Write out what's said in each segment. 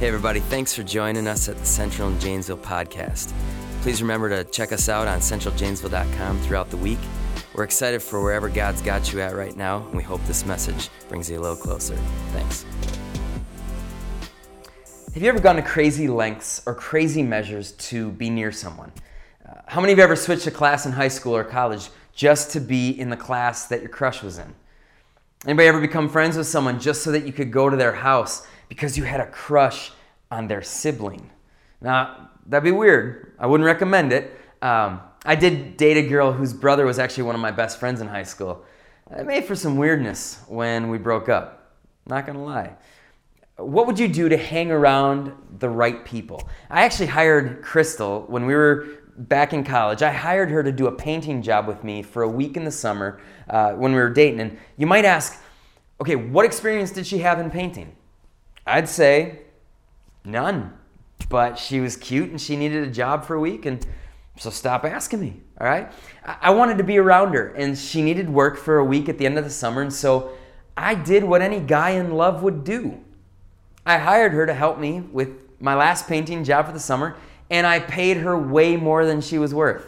Hey, everybody, thanks for joining us at the Central and Janesville podcast. Please remember to check us out on centraljanesville.com throughout the week. We're excited for wherever God's got you at right now, and we hope this message brings you a little closer. Thanks. Have you ever gone to crazy lengths or crazy measures to be near someone? Uh, how many of you ever switched a class in high school or college just to be in the class that your crush was in? Anybody ever become friends with someone just so that you could go to their house because you had a crush on their sibling? Now, that'd be weird. I wouldn't recommend it. Um, I did date a girl whose brother was actually one of my best friends in high school. It made for some weirdness when we broke up. Not gonna lie. What would you do to hang around the right people? I actually hired Crystal when we were back in college. I hired her to do a painting job with me for a week in the summer uh, when we were dating. And you might ask, okay, what experience did she have in painting? I'd say none. But she was cute and she needed a job for a week. And so stop asking me, all right? I wanted to be around her and she needed work for a week at the end of the summer. And so I did what any guy in love would do. I hired her to help me with my last painting job for the summer, and I paid her way more than she was worth.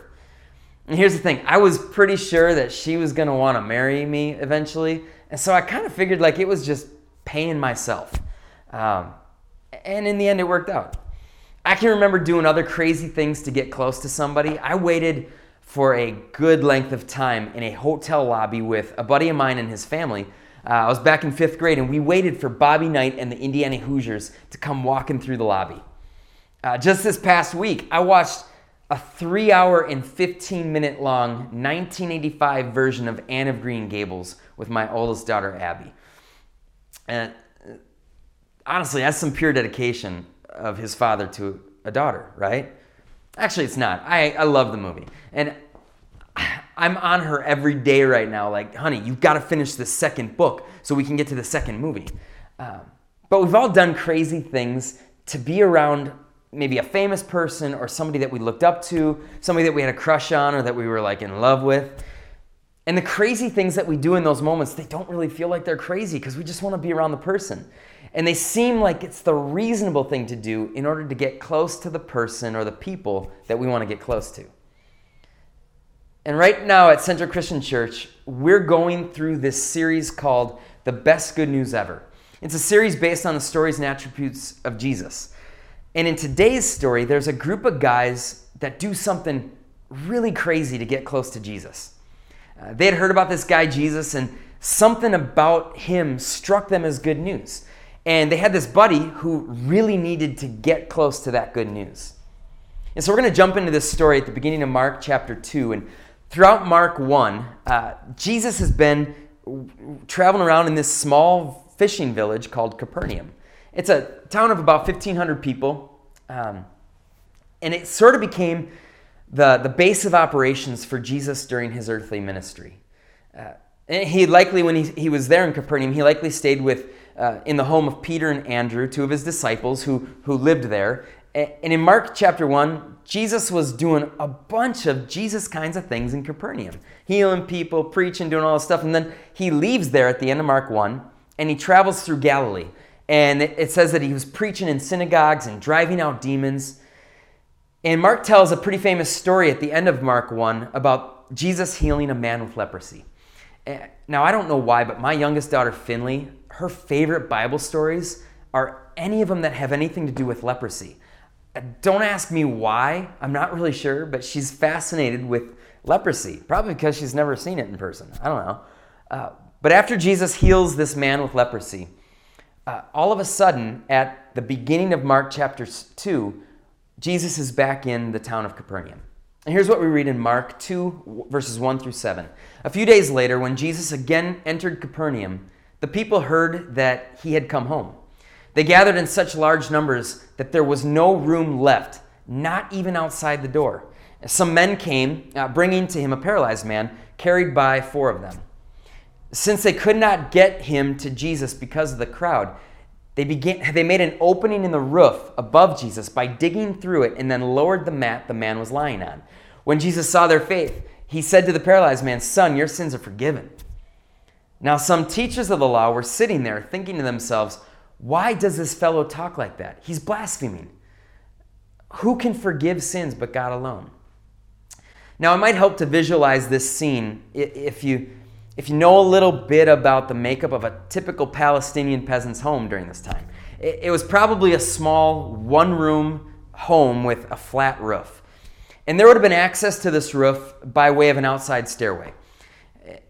And here's the thing I was pretty sure that she was gonna wanna marry me eventually, and so I kind of figured like it was just paying myself. Um, and in the end, it worked out. I can remember doing other crazy things to get close to somebody. I waited for a good length of time in a hotel lobby with a buddy of mine and his family uh, I was back in fifth grade, and we waited for Bobby Knight and the Indiana Hoosiers to come walking through the lobby. Uh, just this past week, I watched a three hour and 15 minute long 1985 version of Anne of Green Gables with my oldest daughter, Abby. And uh, honestly, that's some pure dedication of his father to a daughter, right? Actually, it's not. I, I love the movie. And I'm on her every day right now, like, honey, you've got to finish the second book so we can get to the second movie. Um, but we've all done crazy things to be around maybe a famous person or somebody that we looked up to, somebody that we had a crush on or that we were like in love with. And the crazy things that we do in those moments, they don't really feel like they're crazy because we just want to be around the person. And they seem like it's the reasonable thing to do in order to get close to the person or the people that we want to get close to. And right now at Central Christian Church, we're going through this series called The Best Good News Ever. It's a series based on the stories and attributes of Jesus. And in today's story, there's a group of guys that do something really crazy to get close to Jesus. Uh, they had heard about this guy, Jesus, and something about him struck them as good news. And they had this buddy who really needed to get close to that good news. And so we're going to jump into this story at the beginning of Mark chapter 2. And Throughout Mark 1, uh, Jesus has been traveling around in this small fishing village called Capernaum. It's a town of about 1,500 people, um, and it sort of became the, the base of operations for Jesus during his earthly ministry. Uh, he likely, when he, he was there in Capernaum, he likely stayed with uh, in the home of Peter and Andrew, two of his disciples who, who lived there. And in Mark chapter 1, Jesus was doing a bunch of Jesus kinds of things in Capernaum, healing people, preaching, doing all this stuff. And then he leaves there at the end of Mark 1 and he travels through Galilee. And it says that he was preaching in synagogues and driving out demons. And Mark tells a pretty famous story at the end of Mark 1 about Jesus healing a man with leprosy. Eh, now, I don't know why, but my youngest daughter, Finley, her favorite Bible stories are any of them that have anything to do with leprosy. Don't ask me why. I'm not really sure, but she's fascinated with leprosy, probably because she's never seen it in person. I don't know. Uh, but after Jesus heals this man with leprosy, uh, all of a sudden, at the beginning of Mark chapter 2, Jesus is back in the town of Capernaum. And here's what we read in Mark 2, verses 1 through 7. A few days later, when Jesus again entered Capernaum, the people heard that he had come home. They gathered in such large numbers that there was no room left, not even outside the door. Some men came, uh, bringing to him a paralyzed man, carried by four of them. Since they could not get him to Jesus because of the crowd, they, began, they made an opening in the roof above Jesus by digging through it and then lowered the mat the man was lying on. When Jesus saw their faith, he said to the paralyzed man, Son, your sins are forgiven. Now, some teachers of the law were sitting there thinking to themselves, Why does this fellow talk like that? He's blaspheming. Who can forgive sins but God alone? Now, it might help to visualize this scene if you, if you know a little bit about the makeup of a typical Palestinian peasant's home during this time. It, was probably a small one room home with a flat roof. And there would have been access to this roof by way of an outside stairway.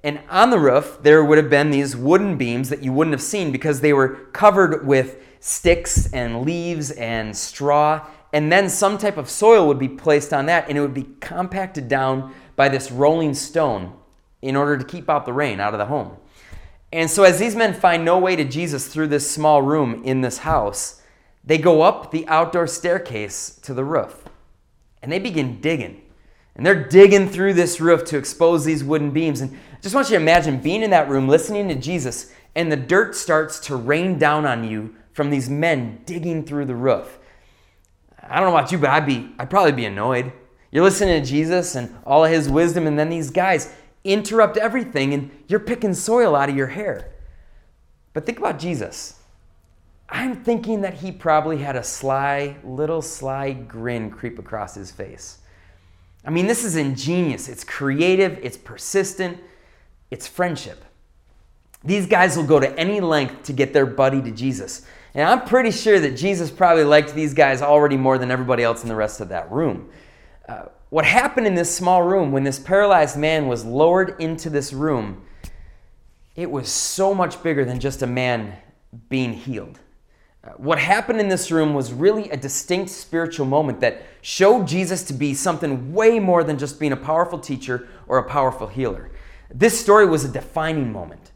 And on the roof, there would have been these wooden beams that you wouldn't have seen because they were covered with sticks and leaves and straw. And then some type of soil would be placed on that, and it would be compacted down by this rolling stone in order to keep out the rain out of the home. And so, as these men find no way to Jesus through this small room in this house, they go up the outdoor staircase to the roof and they begin digging. And they're digging through this roof to expose these wooden beams. And I just want you to imagine being in that room, listening to Jesus, and the dirt starts to rain down on you from these men digging through the roof. I don't know about you, but I'd be I'd probably be annoyed. You're listening to Jesus and all of his wisdom, and then these guys interrupt everything, and you're picking soil out of your hair. But think about Jesus. I'm thinking that he probably had a sly, little sly grin creep across his face. I mean, this is ingenious. It's creative, it's persistent, it's friendship. These guys will go to any length to get their buddy to Jesus. And I'm pretty sure that Jesus probably liked these guys already more than everybody else in the rest of that room. Uh, what happened in this small room when this paralyzed man was lowered into this room, it was so much bigger than just a man being healed. Uh, what happened in this room was really a distinct spiritual moment that showed Jesus to be something way more than just being a powerful teacher or a powerful healer. This story was a defining moment.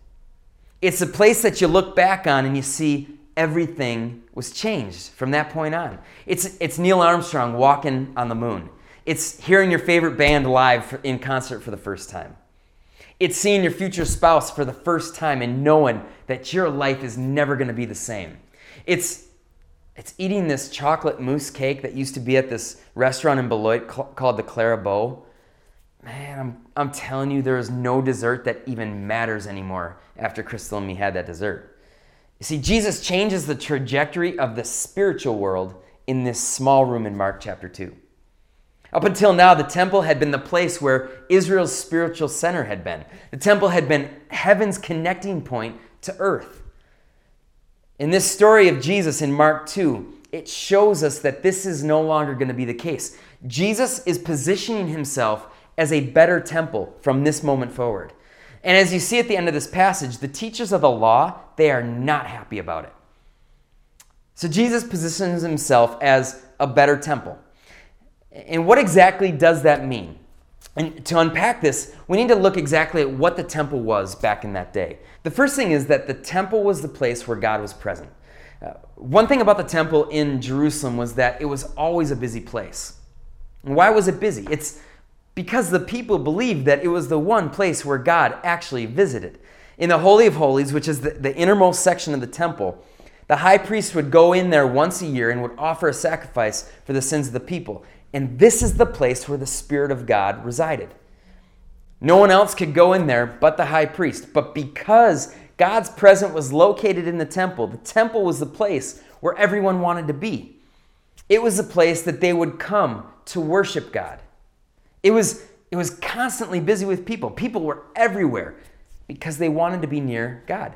It's a place that you look back on and you see everything was changed from that point on. It's, it's Neil Armstrong walking on the moon. It's hearing your favorite band live in concert for the first time. It's seeing your future spouse for the first time and knowing that your life is never going to be the same. It's it's eating this chocolate mousse cake that used to be at this restaurant in Beloit called the Clarabeau. Man, I'm, I'm telling you, there is no dessert that even matters anymore after Crystal and me had that dessert. You see, Jesus changes the trajectory of the spiritual world in this small room in Mark chapter 2. Up until now, the temple had been the place where Israel's spiritual center had been. The temple had been heaven's connecting point to earth. In this story of Jesus in Mark 2, it shows us that this is no longer going to be the case. Jesus is positioning himself as a better temple from this moment forward. And as you see at the end of this passage, the teachers of the law, they are not happy about it. So Jesus positions himself as a better temple. And what exactly does that mean? And to unpack this, we need to look exactly at what the temple was back in that day. The first thing is that the temple was the place where God was present. Uh, one thing about the temple in Jerusalem was that it was always a busy place. And why was it busy? It's because the people believed that it was the one place where God actually visited. In the Holy of Holies, which is the, the innermost section of the temple, the high priest would go in there once a year and would offer a sacrifice for the sins of the people. And this is the place where the Spirit of God resided. No one else could go in there but the high priest. But because God's presence was located in the temple, the temple was the place where everyone wanted to be. It was the place that they would come to worship God. It was, it was constantly busy with people. People were everywhere because they wanted to be near God.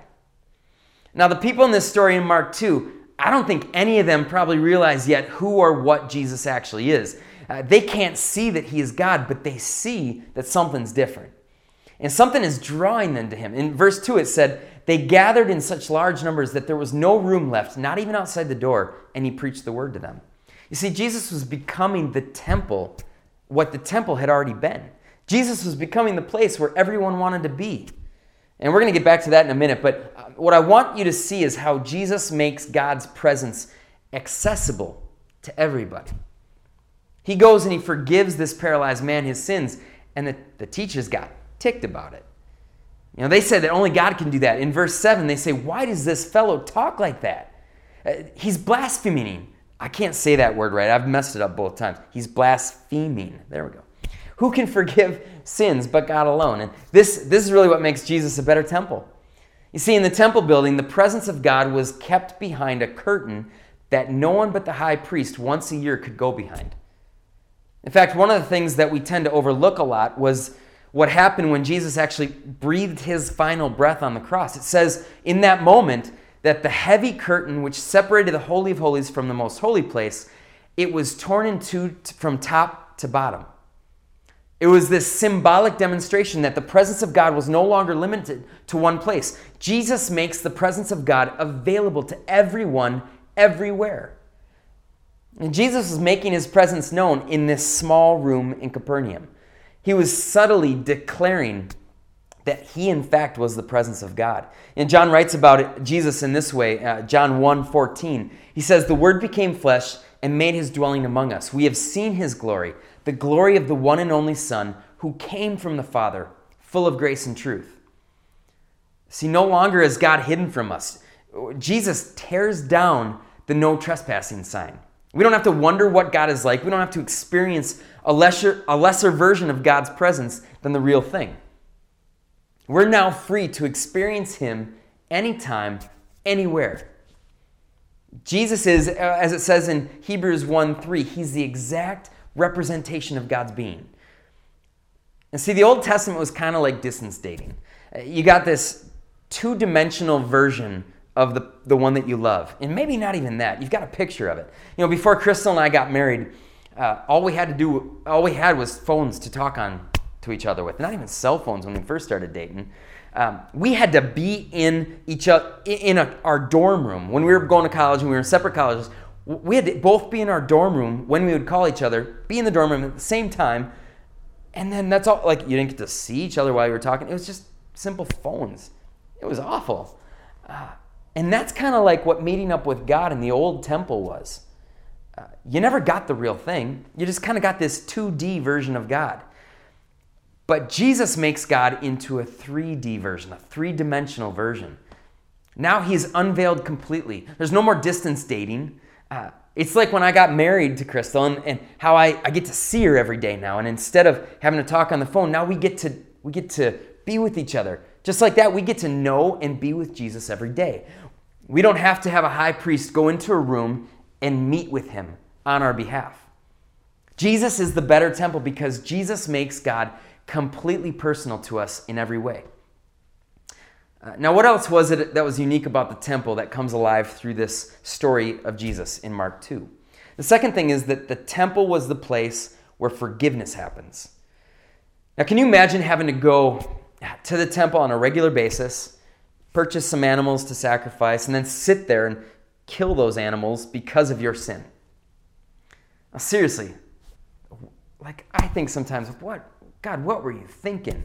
Now, the people in this story in Mark 2, I don't think any of them probably realize yet who or what Jesus actually is. Uh, they can't see that he is God, but they see that something's different. And something is drawing them to him. In verse 2, it said, They gathered in such large numbers that there was no room left, not even outside the door, and he preached the word to them. You see, Jesus was becoming the temple, what the temple had already been. Jesus was becoming the place where everyone wanted to be. And we're going to get back to that in a minute, but what I want you to see is how Jesus makes God's presence accessible to everybody. He goes and he forgives this paralyzed man his sins, and the, the teachers got ticked about it. You know, they said that only God can do that. In verse 7, they say, Why does this fellow talk like that? Uh, he's blaspheming. I can't say that word right. I've messed it up both times. He's blaspheming. There we go. Who can forgive sins but God alone? And this, this is really what makes Jesus a better temple. You see, in the temple building, the presence of God was kept behind a curtain that no one but the high priest once a year could go behind. In fact, one of the things that we tend to overlook a lot was what happened when Jesus actually breathed his final breath on the cross. It says in that moment that the heavy curtain which separated the holy of holies from the most holy place, it was torn in two from top to bottom. It was this symbolic demonstration that the presence of God was no longer limited to one place. Jesus makes the presence of God available to everyone, everywhere. And Jesus was making his presence known in this small room in Capernaum. He was subtly declaring that he, in fact, was the presence of God. And John writes about it, Jesus in this way, uh, John 1 14. He says, The Word became flesh and made his dwelling among us. We have seen his glory the glory of the one and only Son who came from the Father, full of grace and truth. See, no longer is God hidden from us. Jesus tears down the no trespassing sign. We don't have to wonder what God is like. We don't have to experience a lesser, a lesser version of God's presence than the real thing. We're now free to experience Him anytime, anywhere. Jesus is, uh, as it says in Hebrews 1 3, He's the exact representation of God's being. And see, the Old Testament was kind of like distance dating. Uh, you got this two dimensional version of the, the one that you love. And maybe not even that. You've got a picture of it. You know, before Crystal and I got married, uh, all we had to do, all we had was phones to talk on to each other with. Not even cell phones when we first started dating. Um, we had to be in each other in a, our dorm room when we were going to college and we were in separate colleges we had to both be in our dorm room when we would call each other, be in the dorm room at the same time, and then that's all. Like you didn't get to see each other while you were talking. It was just simple phones. It was awful. Uh, and that's kind of like what meeting up with God in the old temple was. Uh, you never got the real thing. You just kind of got this 2D version of God. But Jesus makes God into a 3D version, a three dimensional version. Now he's unveiled completely. There's no more distance dating uh, it's like when I got married to Crystal and, and how I, I get to see her every day now. And instead of having to talk on the phone, now we get to we get to be with each other. Just like that, we get to know and be with Jesus every day. We don't have to have a high priest go into a room and meet with him on our behalf. Jesus is the better temple because Jesus makes God completely personal to us in every way. Uh, now, what else was it that was unique about the temple that comes alive through this story of Jesus in Mark 2? The second thing is that the temple was the place where forgiveness happens. Now, can you imagine having to go to the temple on a regular basis, purchase some animals to sacrifice, and then sit there and kill those animals because of your sin? Now, seriously, like I think sometimes, what, God, what were you thinking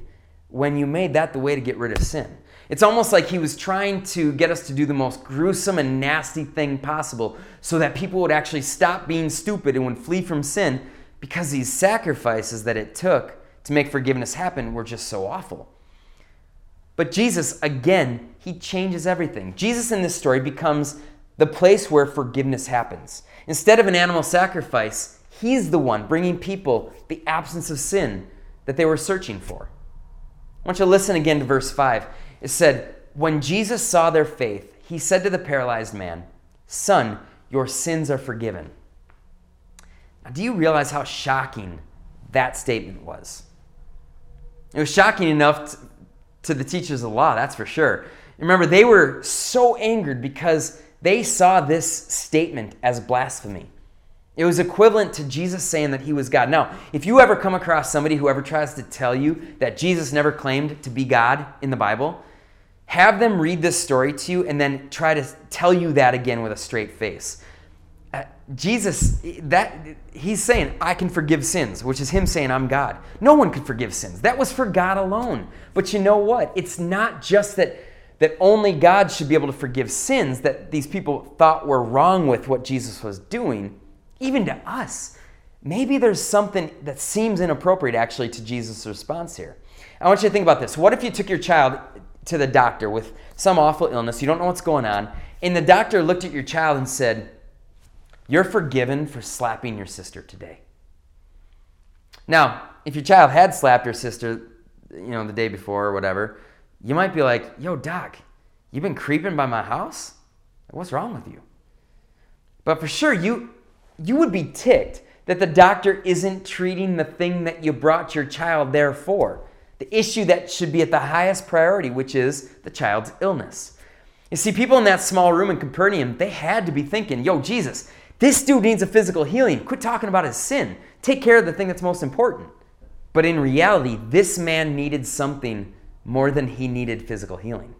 when you made that the way to get rid of sin? It's almost like he was trying to get us to do the most gruesome and nasty thing possible so that people would actually stop being stupid and would flee from sin because these sacrifices that it took to make forgiveness happen were just so awful. But Jesus, again, he changes everything. Jesus in this story becomes the place where forgiveness happens. Instead of an animal sacrifice, he's the one bringing people the absence of sin that they were searching for. I want you to listen again to verse 5. It said, When Jesus saw their faith, he said to the paralyzed man, Son, your sins are forgiven. Now, do you realize how shocking that statement was? It was shocking enough to, to the teachers of the law, that's for sure. Remember, they were so angered because they saw this statement as blasphemy. It was equivalent to Jesus saying that he was God. Now, if you ever come across somebody who ever tries to tell you that Jesus never claimed to be God in the Bible, have them read this story to you and then try to tell you that again with a straight face. Uh, Jesus, that he's saying, I can forgive sins, which is him saying, I'm God. No one could forgive sins. That was for God alone. But you know what? It's not just that that only God should be able to forgive sins that these people thought were wrong with what Jesus was doing even to us, maybe there's something that seems inappropriate actually to Jesus' response here. I want you to think about this. What if you took your child to the doctor with some awful illness, you don't know what's going on, and the doctor looked at your child and said, You're forgiven for slapping your sister today. Now, if your child had slapped your sister, you know, the day before or whatever, you might be like, Yo, doc, You've been creeping by my house? What's wrong with you? But for sure, you, you would be ticked that the doctor isn't treating the thing that you brought your child there for, the issue that should be at the highest priority, which is the child's illness. You see, people in that small room in Capernaum, they had to be thinking, yo, Jesus, this dude needs a physical healing. Quit talking about his sin. Take care of the thing that's most important. But in reality, this man needed something more than he needed physical healing.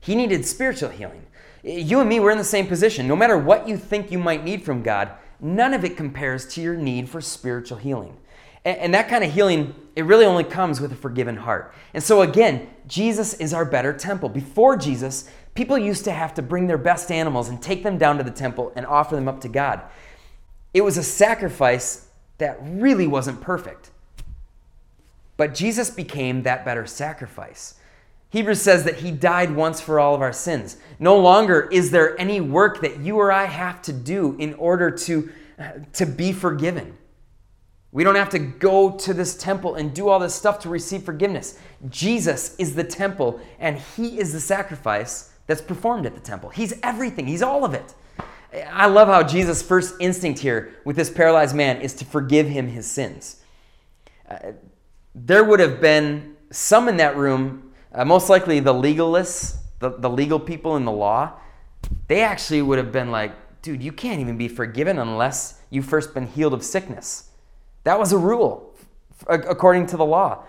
He needed spiritual healing. You and me, we're in the same position. No matter what you think you might need from God, none of it compares to your need for spiritual healing. And that kind of healing, it really only comes with a forgiven heart. And so, again, Jesus is our better temple. Before Jesus, people used to have to bring their best animals and take them down to the temple and offer them up to God. It was a sacrifice that really wasn't perfect. But Jesus became that better sacrifice. Hebrews says that he died once for all of our sins. No longer is there any work that you or I have to do in order to, to be forgiven. We don't have to go to this temple and do all this stuff to receive forgiveness. Jesus is the temple, and he is the sacrifice that's performed at the temple. He's everything, he's all of it. I love how Jesus' first instinct here with this paralyzed man is to forgive him his sins. Uh, there would have been some in that room uh, most likely the legalists, the, the legal people in the law, they actually would have been like, dude, you can't even be forgiven unless you've first been healed of sickness. That was a rule according to the law.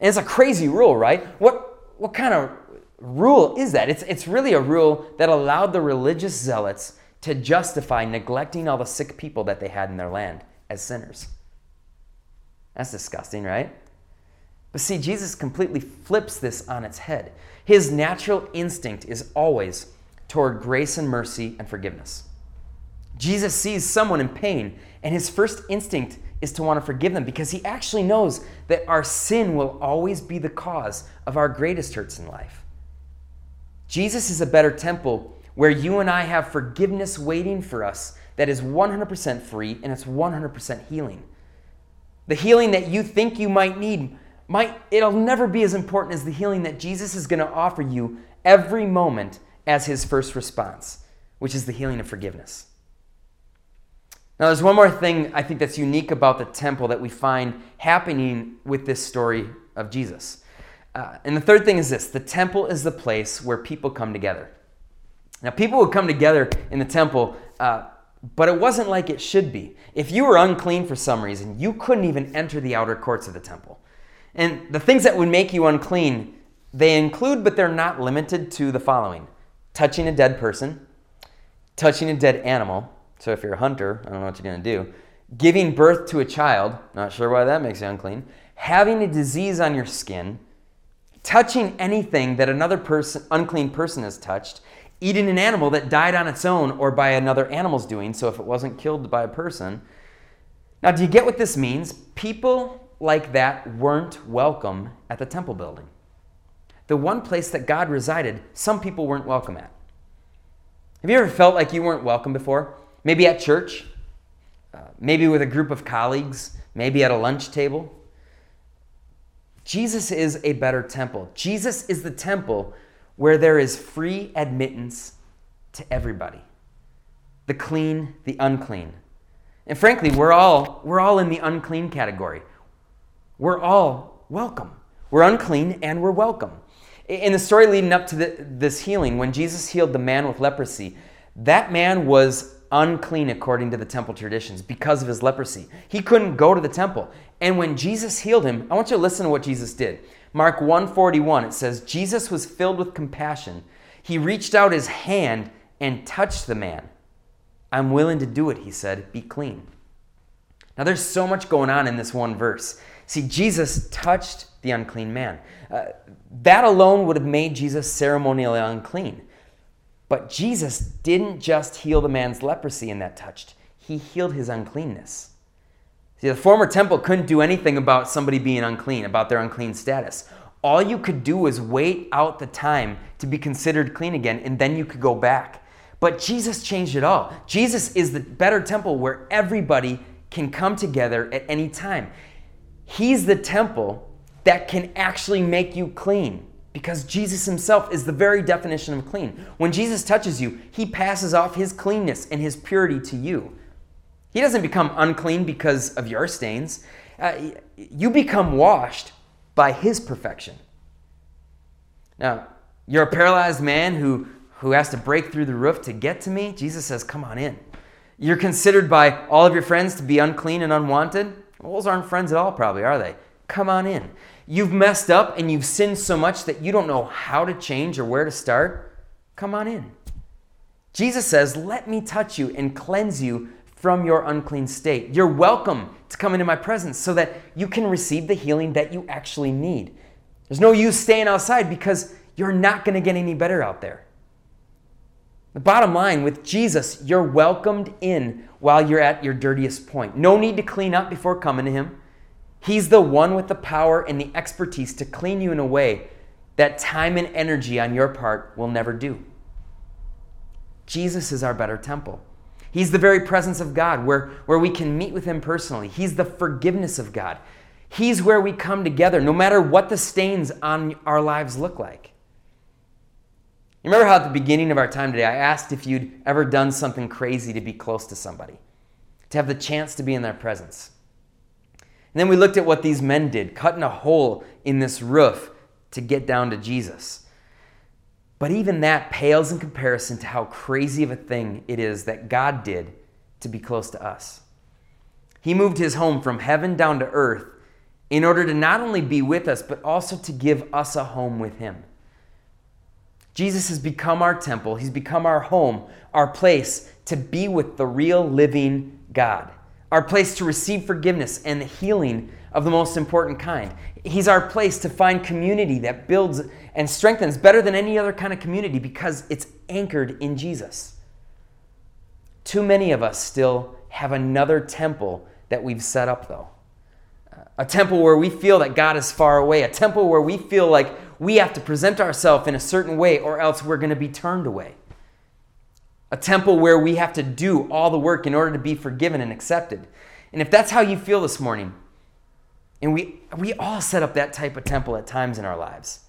And it's a crazy rule, right? What, what kind of rule is that? It's, it's really a rule that allowed the religious zealots to justify neglecting all the sick people that they had in their land as sinners. That's disgusting, right? But see, Jesus completely flips this on its head. His natural instinct is always toward grace and mercy and forgiveness. Jesus sees someone in pain, and his first instinct is to want to forgive them because he actually knows that our sin will always be the cause of our greatest hurts in life. Jesus is a better temple where you and I have forgiveness waiting for us that is 100% free and it's 100% healing. The healing that you think you might need might it'll never be as important as the healing that Jesus is going to offer you every moment as his first response, which is the healing of forgiveness. Now, there's one more thing I think that's unique about the temple that we find happening with this story of Jesus. Uh, and the third thing is this the temple is the place where people come together. Now, people would come together in the temple, uh, but it wasn't like it should be. If you were unclean for some reason, you couldn't even enter the outer courts of the temple. And the things that would make you unclean, they include, but they're not limited to the following touching a dead person, touching a dead animal. So if you're a hunter, I don't know what you're going to do. Giving birth to a child, not sure why that makes you unclean. Having a disease on your skin, touching anything that another person, unclean person has touched, eating an animal that died on its own or by another animal's doing, so if it wasn't killed by a person. Now, do you get what this means? People like that weren't welcome at the temple building. The one place that God resided, some people weren't welcome at. Have you ever felt like you weren't welcome before? Maybe at church, uh, maybe with a group of colleagues, maybe at a lunch table. Jesus is a better temple. Jesus is the temple where there is free admittance to everybody the clean, the unclean. And frankly, we're all, we're all in the unclean category. We're all welcome. We're unclean and we're welcome. In the story leading up to the, this healing, when Jesus healed the man with leprosy, that man was unclean according to the temple traditions because of his leprosy. He couldn't go to the temple. And when Jesus healed him, I want you to listen to what Jesus did. Mark 141, it says, Jesus was filled with compassion. He reached out his hand and touched the man. I'm willing to do it, he said. Be clean. Now, there's so much going on in this one verse. See, Jesus touched the unclean man. Uh, that alone would have made Jesus ceremonially unclean. But Jesus didn't just heal the man's leprosy in that touched, he healed his uncleanness. See, the former temple couldn't do anything about somebody being unclean, about their unclean status. All you could do was wait out the time to be considered clean again, and then you could go back. But Jesus changed it all. Jesus is the better temple where everybody can come together at any time. He's the temple that can actually make you clean because Jesus himself is the very definition of clean. When Jesus touches you, he passes off his cleanness and his purity to you. He doesn't become unclean because of your stains. Uh, you become washed by his perfection. Now, you're a paralyzed man who, who has to break through the roof to get to me. Jesus says, Come on in. You're considered by all of your friends to be unclean and unwanted. Well, aren't friends at all, probably, are they? Come on in. You've messed up and you've sinned so much that you don't know how to change or where to start. Come on in. Jesus says, Let me touch you and cleanse you from your unclean state. You're welcome to come into my presence so that you can receive the healing that you actually need. There's no use staying outside because you're not going to get any better out there. The bottom line with Jesus, you're welcomed in while you're at your dirtiest point. No need to clean up before coming to Him. He's the one with the power and the expertise to clean you in a way that time and energy on your part will never do. Jesus is our better temple. He's the very presence of God where, where we can meet with Him personally. He's the forgiveness of God. He's where we come together, no matter what the stains on our lives look like. You remember how at the beginning of our time today, I asked if you'd ever done something crazy to be close to somebody, to have the chance to be in their presence. And then we looked at what these men did, cutting a hole in this roof to get down to Jesus. But even that pales in comparison to how crazy of a thing it is that God did to be close to us. He moved his home from heaven down to earth in order to not only be with us, but also to give us a home with him. Jesus has become our temple, he's become our home, our place to be with the real living God, our place to receive forgiveness and the healing of the most important kind. He's our place to find community that builds and strengthens better than any other kind of community because it's anchored in Jesus. Too many of us still have another temple that we've set up, though. A temple where we feel that God is far away, a temple where we feel like we have to present ourselves in a certain way or else we're going to be turned away. A temple where we have to do all the work in order to be forgiven and accepted. And if that's how you feel this morning, and we, we all set up that type of temple at times in our lives,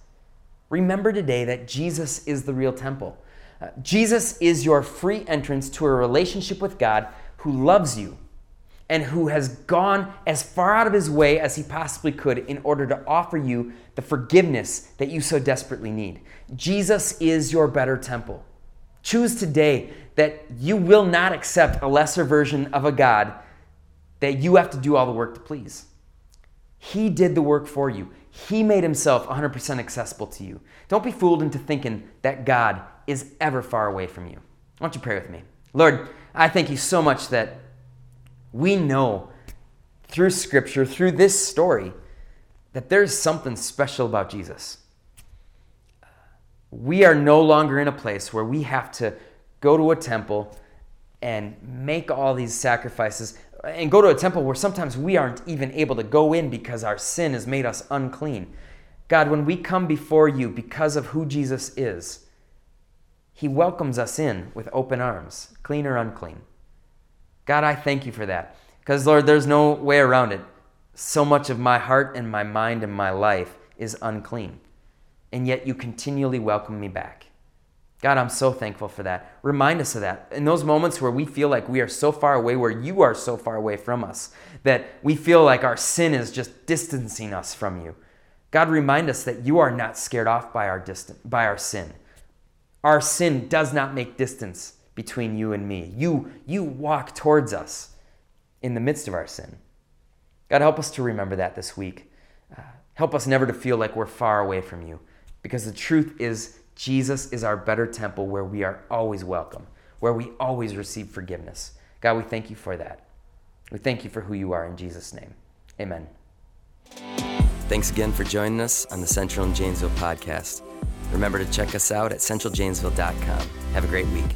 remember today that Jesus is the real temple. Uh, Jesus is your free entrance to a relationship with God who loves you and who has gone as far out of his way as he possibly could in order to offer you the forgiveness that you so desperately need. Jesus is your better temple. Choose today that you will not accept a lesser version of a God that you have to do all the work to please. He did the work for you. He made himself 100% accessible to you. Don't be fooled into thinking that God is ever far away from you. Why don't you pray with me? Lord, I thank you so much that we know through Scripture, through this story, that there's something special about Jesus. We are no longer in a place where we have to go to a temple and make all these sacrifices and go to a temple where sometimes we aren't even able to go in because our sin has made us unclean. God, when we come before you because of who Jesus is, he welcomes us in with open arms, clean or unclean. God, I thank you for that. Because, Lord, there's no way around it. So much of my heart and my mind and my life is unclean. And yet you continually welcome me back. God, I'm so thankful for that. Remind us of that. In those moments where we feel like we are so far away, where you are so far away from us, that we feel like our sin is just distancing us from you. God, remind us that you are not scared off by our, distant, by our sin. Our sin does not make distance between you and me. You, you walk towards us in the midst of our sin. God, help us to remember that this week. Uh, help us never to feel like we're far away from you because the truth is, Jesus is our better temple where we are always welcome, where we always receive forgiveness. God, we thank you for that. We thank you for who you are in Jesus' name. Amen. Thanks again for joining us on the Central and Janesville podcast. Remember to check us out at centraljanesville.com. Have a great week.